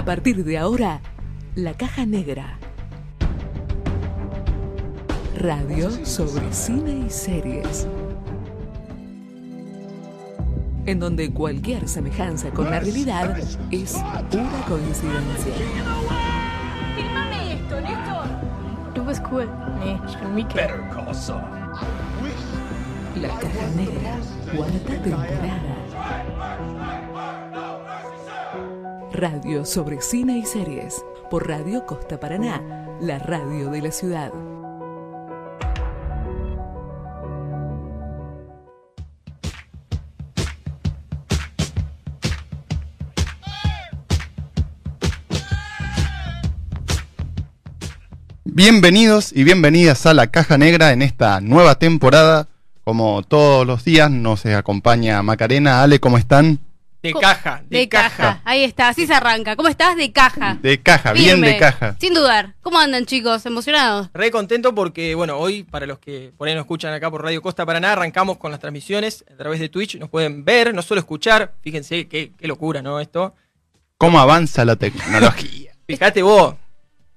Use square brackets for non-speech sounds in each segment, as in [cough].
A partir de ahora, La Caja Negra. Radio sobre cine y series. En donde cualquier semejanza con la realidad es pura coincidencia. Filmame esto, Néstor. Du bist cool. Mickey. La Caja Negra, cuarta temporada. Radio sobre cine y series. Por Radio Costa Paraná, la radio de la ciudad. Bienvenidos y bienvenidas a la Caja Negra en esta nueva temporada. Como todos los días nos acompaña Macarena. Ale, ¿cómo están? De caja, de, De caja. Ahí está, así se arranca. ¿Cómo estás? De caja. De caja, bien de caja. Sin dudar. ¿Cómo andan, chicos? ¿Emocionados? Re contento porque, bueno, hoy, para los que por ahí nos escuchan acá por Radio Costa Paraná, arrancamos con las transmisiones a través de Twitch. Nos pueden ver, no solo escuchar. Fíjense qué, qué locura, ¿no? Esto. ¿Cómo avanza la tecnología? [laughs] Fíjate vos.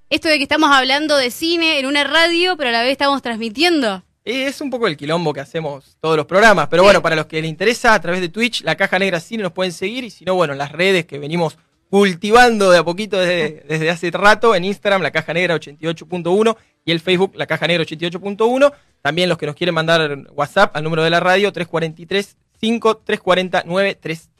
Esto de que estamos hablando de cine en una radio, pero a la vez estamos transmitiendo. Es un poco el quilombo que hacemos todos los programas. Pero bueno, para los que les interesa, a través de Twitch, la Caja Negra Cine nos pueden seguir. Y si no, bueno, en las redes que venimos cultivando de a poquito desde, [laughs] desde hace rato. En Instagram, la Caja Negra 88.1. Y el Facebook, la Caja Negra 88.1. También los que nos quieren mandar WhatsApp al número de la radio, 343 5 340 933.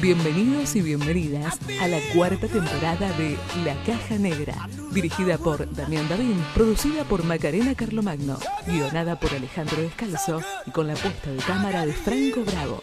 Bienvenidos y bienvenidas a la cuarta temporada de La Caja Negra, dirigida por Damián Davín, producida por Macarena Carlomagno, guionada por Alejandro Descalzo y con la puesta de cámara de Franco Bravo.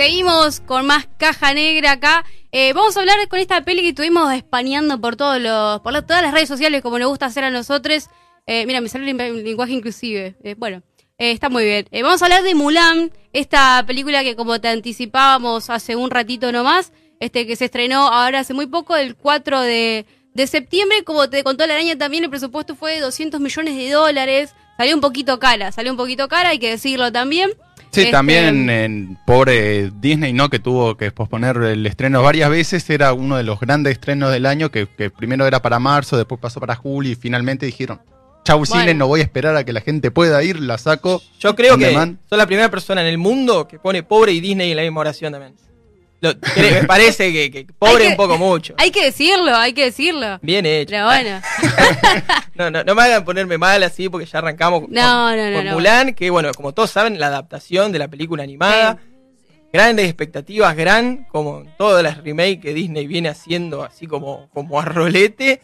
Seguimos con más caja negra acá. Eh, vamos a hablar con esta peli que estuvimos espaneando por todos los, por la- todas las redes sociales, como nos gusta hacer a nosotros. Eh, mira, me sale el lenguaje inclusive. Eh, bueno, eh, está muy bien. Eh, vamos a hablar de Mulan, esta película que como te anticipábamos hace un ratito nomás, este que se estrenó ahora hace muy poco, el 4 de, de septiembre. Como te contó la araña también, el presupuesto fue de 200 millones de dólares. Salió un poquito cara, salió un poquito cara, hay que decirlo también. Sí, Este, también en pobre Disney, ¿no? Que tuvo que posponer el estreno varias veces. Era uno de los grandes estrenos del año que, que primero era para marzo, después pasó para julio y finalmente dijeron, chau Bueno. cine, no voy a esperar a que la gente pueda ir, la saco. Yo creo que demand". soy la primera persona en el mundo que pone pobre y Disney en la misma oración también. Lo- me [laughs] parece que, que pobre que- un poco mucho. Hay que decirlo, hay que decirlo. Bien hecho. Pero bueno, [laughs] No, no, no me hagan ponerme mal así porque ya arrancamos con, No, no, con no. Mulan, que bueno, como todos saben, la adaptación de la película animada. Grandes expectativas, gran, como todas las remakes que Disney viene haciendo así como, como a rolete.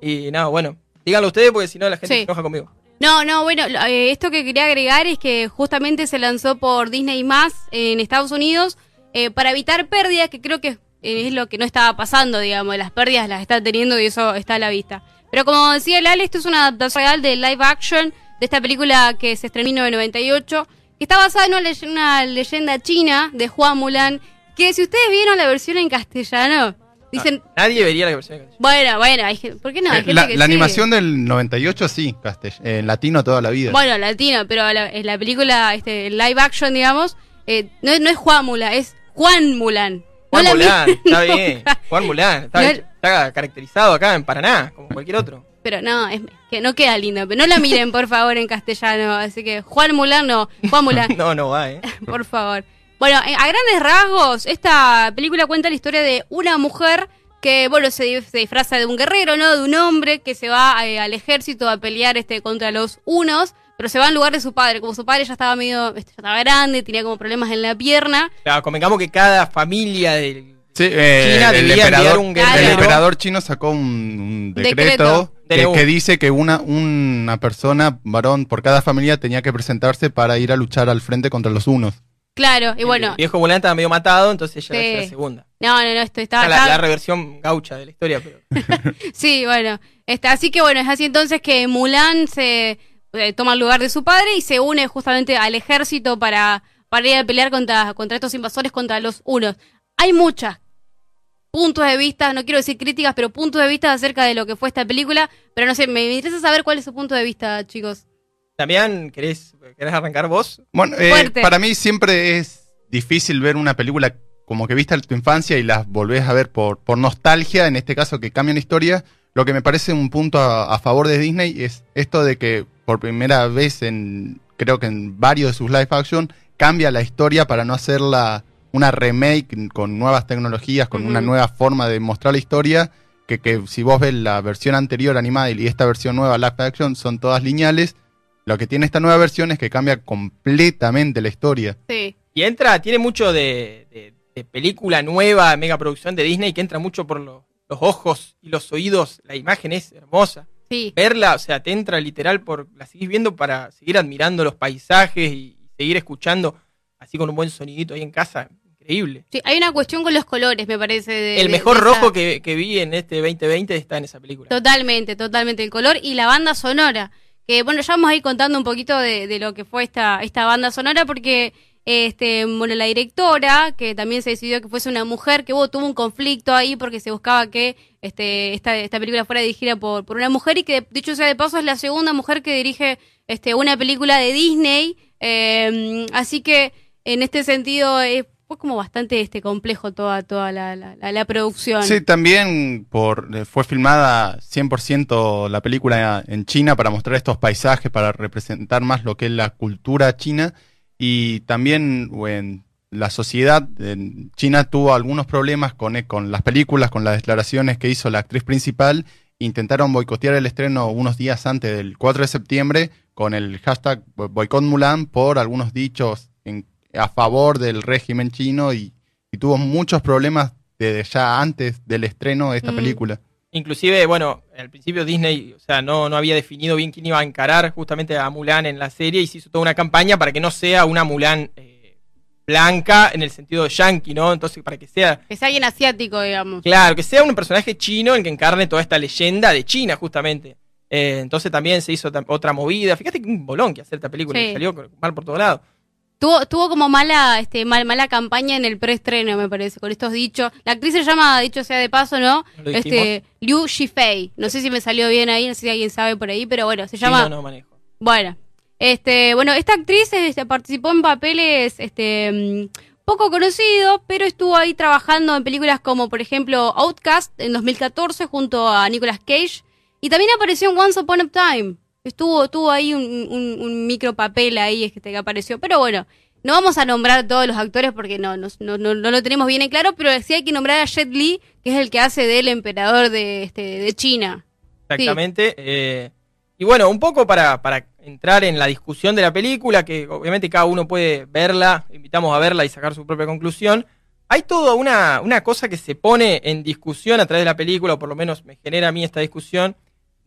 Y nada, bueno, díganlo ustedes porque si no la gente Sí. se enoja conmigo. no, no, bueno, eh, esto que quería agregar es que justamente se lanzó por Disney Más en Estados Unidos eh, para evitar pérdidas, que creo que eh, es lo que no estaba pasando, digamos, las pérdidas las está teniendo y eso está a la vista. Pero como decía el Ale, esto es una adaptación real de live action de esta película que se estrenó en 1998, que está basada en una, ley- una leyenda china de Juan Mulan, que si ustedes vieron la versión en castellano, dicen, Nadie vería la versión. Bueno, bueno, hay gente- ¿por qué no? Hay gente Eh, la que la sí. animación del 98 sí, castell- en latino toda la vida. Bueno, latino, pero la, en la película, este, el live action, digamos, eh, no, es- no es Juan Mulan, es Juan Mulan. Juan No vi- está bien. Juan Mulan, está, No- está caracterizado acá en Paraná, como cualquier otro. Pero no, es que no queda lindo. Pero no la miren, por favor, en castellano. Así que Juan Mulan no, Juan Mulan. [laughs] No, no va, ¿eh? [laughs] por favor. Bueno, eh, a grandes rasgos, esta película cuenta la historia de una mujer que, bueno, se disfraza de un guerrero, ¿no? De un hombre que se va eh, al ejército a pelear este, contra los unos, pero se va en lugar de su padre. Como su padre ya estaba medio, este, ya estaba grande, tenía como problemas en la pierna. Claro, convengamos que cada familia del. Sí, eh, China el, debía emperador, un el emperador chino sacó un, un decreto, Decreto. que, dice que una, una persona, varón, por cada familia tenía que presentarse para ir a luchar al frente contra los unos. Claro, y El bueno. viejo Mulan estaba medio matado, entonces ella Sí. era la segunda. No, no, no, esto está, la, está- la reversión gaucha de la historia, pero [laughs] Sí, bueno. Está, así que bueno, es así entonces que Mulan se eh, toma el lugar de su padre y se une justamente al ejército para, para ir a pelear contra, contra estos invasores, contra los unos. Hay muchas puntos de vista, no quiero decir críticas, pero puntos de vista acerca de lo que fue esta película. Pero no sé, me, interesa saber cuál es su punto de vista, chicos. Damián, ¿querés, ¿querés arrancar vos? Bueno, eh, para mí siempre es difícil ver una película como que viste en tu infancia y las volvés a ver por, por nostalgia, en este caso que cambian historia. Lo que me parece un punto a, a favor de Disney es esto de que por primera vez en, creo que en varios de sus live action, cambia la historia para no hacerla una remake con nuevas tecnologías, con una nueva forma de mostrar la historia. Que, que si vos ves la versión anterior animada y esta versión nueva live action son todas lineales. Lo que tiene esta nueva versión es que cambia completamente la historia. Sí. Y entra, tiene mucho de, de- de película nueva, mega producción de Disney, que entra mucho por lo- los ojos y los oídos. La imagen es hermosa. Sí. Verla, o sea, te entra literal por. La seguís viendo para seguir admirando los paisajes y, seguir escuchando, así con un buen sonidito ahí en casa. Increíble. Sí, hay una cuestión con los colores, me parece. de- El mejor de rojo que, que vi en este 2020 está en esa película. Totalmente, totalmente. El color y la banda sonora. Que bueno, ya vamos a ir contando un poquito de, de lo que fue esta, esta banda sonora, porque este, bueno, la directora, que también se decidió que fuese una mujer, que hubo, tuvo un conflicto ahí porque se buscaba que este, esta, esta película fuera dirigida por, por una mujer y que, dicho sea de paso, es la segunda mujer que dirige este, una película de Disney. Eh, así que en este sentido eh, fue como bastante este complejo toda, toda la, la, la- la producción. Sí, también por, eh, fue filmada 100% la película en China para mostrar estos paisajes, para representar más lo que es la cultura china. Y también bueno, la sociedad en China tuvo algunos problemas con, eh, con las películas, con las declaraciones que hizo la actriz principal. Intentaron boicotear el estreno unos días antes del 4 de septiembre con el hashtag boicot Mulan por algunos dichos en- a favor del régimen chino y, y tuvo muchos problemas desde ya antes del estreno de esta Mm. película. Inclusive, bueno, al principio Disney, o sea, no, no había definido bien quién iba a encarar justamente a Mulan en la serie y se hizo toda una campaña para que no sea una Mulan eh, blanca en el sentido de yankee, ¿no? Entonces, para que sea, Que sea alguien asiático, digamos. claro, que sea un personaje chino el que encarne toda esta leyenda de China, justamente. Eh, entonces también se hizo otra movida. Fíjate que un bolón que hacer esta película, Sí. que salió mal por todos lados. Tuvo, tuvo como mala, este, mal, mala campaña en el preestreno, me parece, con estos dichos. La actriz se llama, dicho sea de paso, ¿no? Lo Este, Liu Shifei. No sé si me salió bien ahí, no sé si alguien sabe por ahí, pero bueno, se Sí, llama. no, no manejo. Bueno, este, bueno, esta actriz este, participó en papeles, este, mm, poco conocidos, pero estuvo ahí trabajando en películas como, por ejemplo, Outcast en 2014 junto a Nicolas Cage y también apareció en Once Upon a Time. Estuvo, tuvo ahí un, un, micro papel ahí este, que apareció, pero bueno. No vamos a nombrar todos los actores porque no, no, no, no- no lo tenemos bien en claro, pero sí hay que nombrar a Jet Li, que es el que hace del emperador de, este, de China. Exactamente. eh, y bueno, un poco para, para entrar en la discusión de la película, que obviamente cada uno puede verla, invitamos a verla y sacar su propia conclusión. Hay toda una, una cosa que se pone en discusión a través de la película, o por lo menos me genera a mí esta discusión,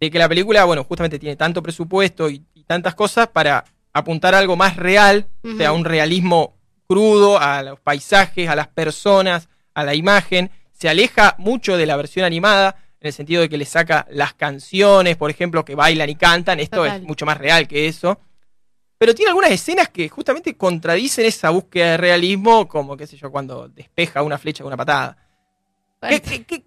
de que la película, bueno, justamente tiene tanto presupuesto y, y tantas cosas para apuntar a algo más real, o sea, un realismo crudo a los paisajes, a las personas, a la imagen. Se aleja mucho de la versión animada, en el sentido de que le saca las canciones, por ejemplo, que bailan y cantan. Esto Total. es mucho más real que eso. Pero tiene algunas escenas que justamente contradicen esa búsqueda de realismo, como, qué sé yo, cuando despeja una flecha con una patada. ¿Qué, qué- qué-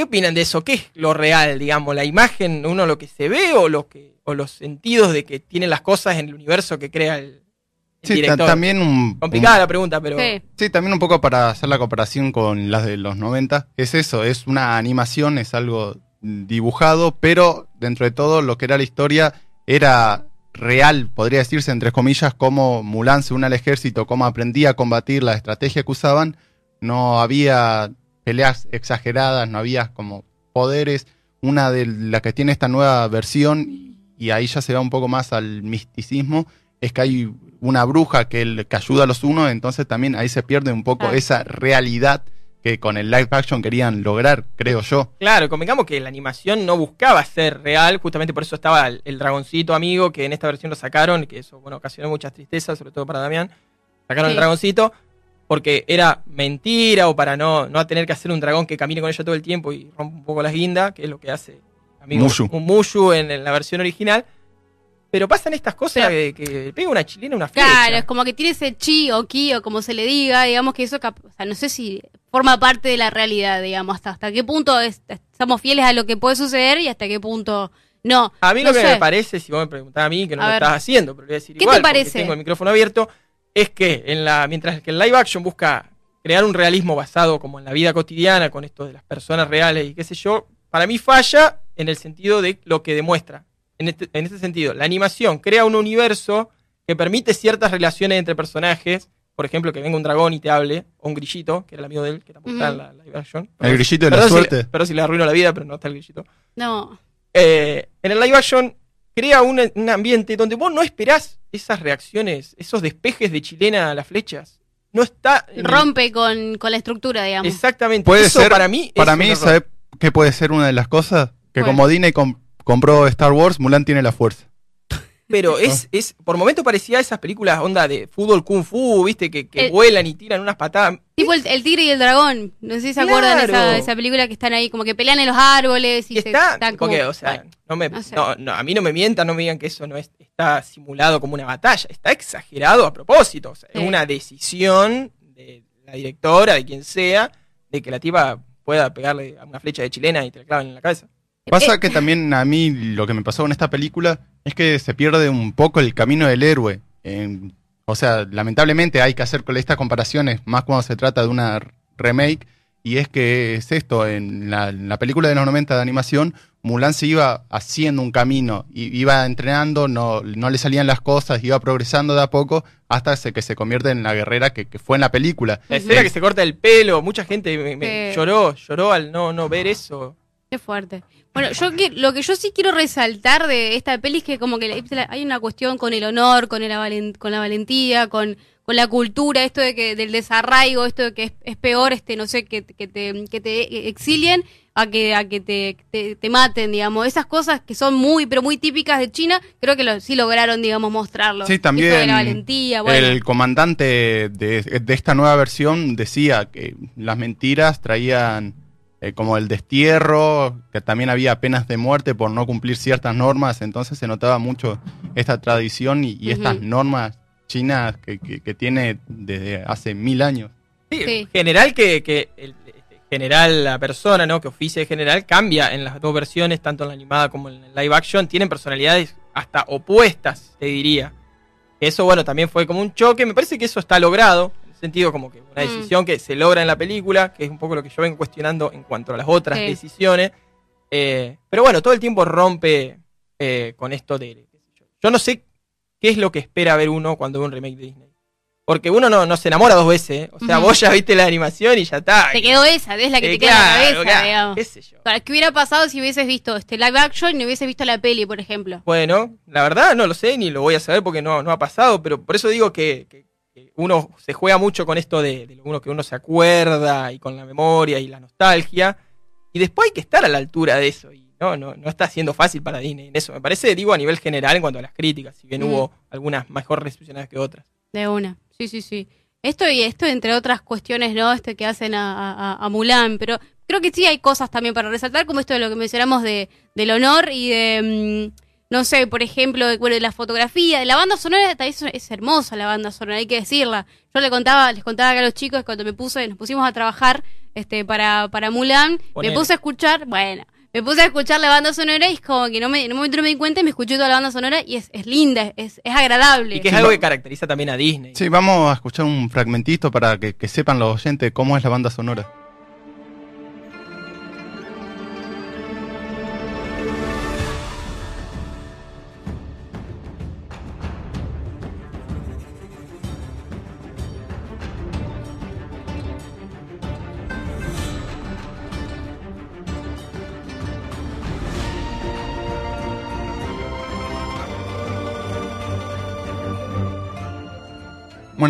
qué- opinan de eso? ¿Qué es lo real, digamos? ¿La imagen, uno lo que se ve o, lo que, o los sentidos de que tienen las cosas en el universo que crea el, el Sí, director? también un, Complicada un- la pregunta, pero... Sí. Sí, también un poco para hacer la comparación con las de los 90. Es eso, es una animación, es algo dibujado, pero dentro de todo lo que era la historia era real, podría decirse entre comillas, cómo Mulan se une al ejército, cómo aprendía a combatir, la estrategia que usaban. No había peleas exageradas, no había como poderes. Una de las que tiene esta nueva versión, y ahí ya se va un poco más al misticismo, es que hay una bruja que, el- que ayuda a los unos, entonces también ahí se pierde un poco Ah. esa realidad que con el live action querían lograr, creo yo. Claro, convengamos que la animación no buscaba ser real, justamente por eso estaba el, el dragoncito amigo, que en esta versión lo sacaron, que eso, bueno, ocasionó muchas tristezas, sobre todo para Damián. sacaron Sí. el dragoncito porque era mentira o para no, no tener que hacer un dragón que camine con ella todo el tiempo y rompa un poco las guindas, que es lo que hace amigo, Mushu. un Mushu en, en la versión original. Pero pasan estas cosas Pero- que, que pega una chilena una flecha. Claro, es como que tiene ese chi o ki o como se le diga, digamos que eso, o sea, no sé si forma parte de la realidad, digamos, hasta, hasta qué punto es- estamos fieles a lo que puede suceder y hasta qué punto no. A mí No lo que sé. me parece, si vos me preguntás a mí, que no A lo ver. estás haciendo, pero le voy a decir ¿Qué te igual, parece? tengo el micrófono abierto, es que en la mientras que el live action busca crear un realismo basado como en la vida cotidiana, con esto de las personas reales y qué sé yo, para mí falla en el sentido de lo que demuestra. En este, en este sentido, la animación crea un universo que permite ciertas relaciones entre personajes, por ejemplo, que venga un dragón y te hable, o un grillito, que era el amigo de él, que tampoco está en la live action. El grillito de la si suerte. Perdón si le arruino la vida, pero no está el grillito. No. Eh, en el live action crea un, un ambiente donde vos no esperás esas reacciones, esos despejes de chilena a las flechas. No está. el- Rompe con, con la estructura, digamos. Exactamente. Puede Eso ser, para mí. Para mí. ¿sabes qué puede ser una de las cosas? Que ¿Cuál? como Disney com- compró Star Wars, Mulan tiene la fuerza. Pero [laughs] es, es. Por momentos parecía esas películas onda de fútbol kung fu, viste, que, que El- vuelan y tiran unas patadas. Tipo el, el tigre y el dragón. No sé si se Claro. acuerdan de esa, esa película que están ahí, como que pelean en los árboles y, Y se está. están como- porque, o sea, Bueno, no me, no sé. no, no, a mí no me mientan, no me digan que eso no es, está simulado como una batalla. Está exagerado a propósito. O sea, Sí. Es una decisión de la directora, de quien sea, de que la tipa pueda pegarle a una flecha de chilena y te la claven en la cabeza. Pasa Eh, que también a mí lo que me pasó con esta película es que se pierde un poco el camino del héroe. O sea, lamentablemente hay que hacer con estas comparaciones, más cuando se trata de una remake. Y es que es esto, en la, en la película de los 90 de animación, Mulan se iba haciendo un camino, y iba entrenando, no, no le salían las cosas, iba progresando de a poco hasta se- que se convierte en la guerrera que, que fue en la película. La escena que se corta el pelo, mucha gente me, lloró, lloró al no, no ver eso. Qué fuerte. Bueno, yo que, lo que yo sí quiero resaltar de esta peli es que como que hay una cuestión con el honor, con, el con la valentía, con, con la cultura, esto de que del desarraigo, esto de que es, es peor, este, no sé, que, que te, que te exilien a que, a que te, te, te maten, digamos. Esas cosas que son muy, pero muy típicas de China, creo que lo, sí lograron, digamos, mostrarlo. Sí, también de la valentía, bueno. el comandante de, de esta nueva versión decía que las mentiras traían eh, como el destierro, que también había penas de muerte por no cumplir ciertas normas, entonces se notaba mucho esta tradición y, y estas normas chinas que, que- que tiene desde hace mil años. Sí, Sí. general que, que el este, general, la persona, ¿no? Que oficia de general cambia en las dos versiones, tanto en la animada como en el live action, tienen personalidades hasta opuestas, te diría. Eso, bueno, también fue como un choque. Me parece que eso está logrado, sentido como que una Mm. decisión que se logra en la película, que es un poco lo que yo vengo cuestionando en cuanto a las otras Sí. decisiones. Eh, pero bueno, todo el tiempo rompe eh, con esto de. yo. No sé qué es lo que espera ver uno cuando ve un remake de Disney. Porque uno no, no se enamora dos veces. ¿eh? O sea, vos ya viste la animación y ya está. Te quedó esa, es la que Eh, te queda en la cabeza, claro, digamos. qué sé yo. Ahora, ¿Qué hubiera pasado si hubieses visto este live action y hubieses visto la peli, por ejemplo? Bueno, la verdad no lo sé ni lo voy a saber porque no, no ha pasado, pero por eso digo que uno se juega mucho con esto de, de lo que uno se acuerda y con la memoria y la nostalgia. Y después hay que estar a la altura de eso. Y no, no, no está siendo fácil para Disney en eso. Me parece, digo, a nivel general en cuanto a las críticas, si bien Mm. hubo algunas mejor recepcionadas que otras. De una, sí, sí, sí. Esto y esto, entre otras cuestiones, ¿no? Este que hacen a, a- a Mulan, pero creo que sí hay cosas también para resaltar, como esto de lo que mencionamos de, del honor y de, mm, no sé, por ejemplo, de, bueno, de la fotografía, de la banda sonora, también es, es hermosa la banda sonora, hay que decirla. Yo le contaba, les contaba acá a los chicos cuando me puse, nos pusimos a trabajar este para, para Mulan, Ponele. me puse a escuchar, bueno, me puse a escuchar la banda sonora y es como que no me, en un momento no me di cuenta y me escuché toda la banda sonora y es, es linda, es, es agradable. Y que es algo que caracteriza también a Disney. Sí, vamos a escuchar un fragmentito para que, que sepan los oyentes cómo es la banda sonora.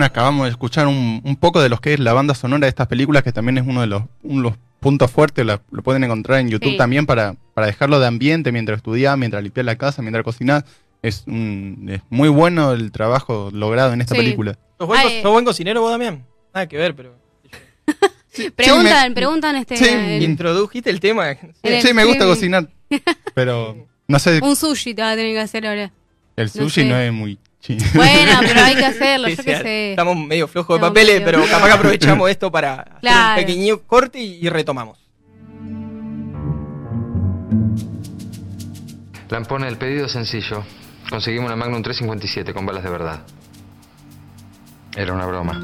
Bueno, acabamos de escuchar un, un poco de lo que es la banda sonora de estas películas, que también es uno de los, uno de los puntos fuertes, la- lo pueden encontrar en YouTube Sí. también para, para dejarlo de ambiente mientras estudiás, mientras limpiás la casa, mientras cocinás. es, un- es muy bueno el trabajo logrado en esta Sí. película. ¿Sos buen, co- Ay. sos buen cocinero vos, Damián? Nada que ver, pero... Preguntan, me- preguntan este. Sí, el- Introdujiste el tema. El Sí, me gusta cocinar, pero no sé, [laughs] un sushi te va a tener que hacer ahora. el no sushi sé. no, es muy. Bueno, [laughs] pero hay que hacerlo, Sí, yo qué sé. Estamos medio flojos de papeles, medio- pero capaz que aprovechamos esto para hacer un [laughs] pequeño corte y, y retomamos. Lampone, el pedido es sencillo. Conseguimos una Magnum 357 con balas de verdad. Era una broma.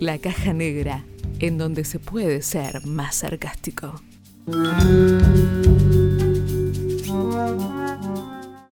La caja negra, en donde se puede ser más sarcástico.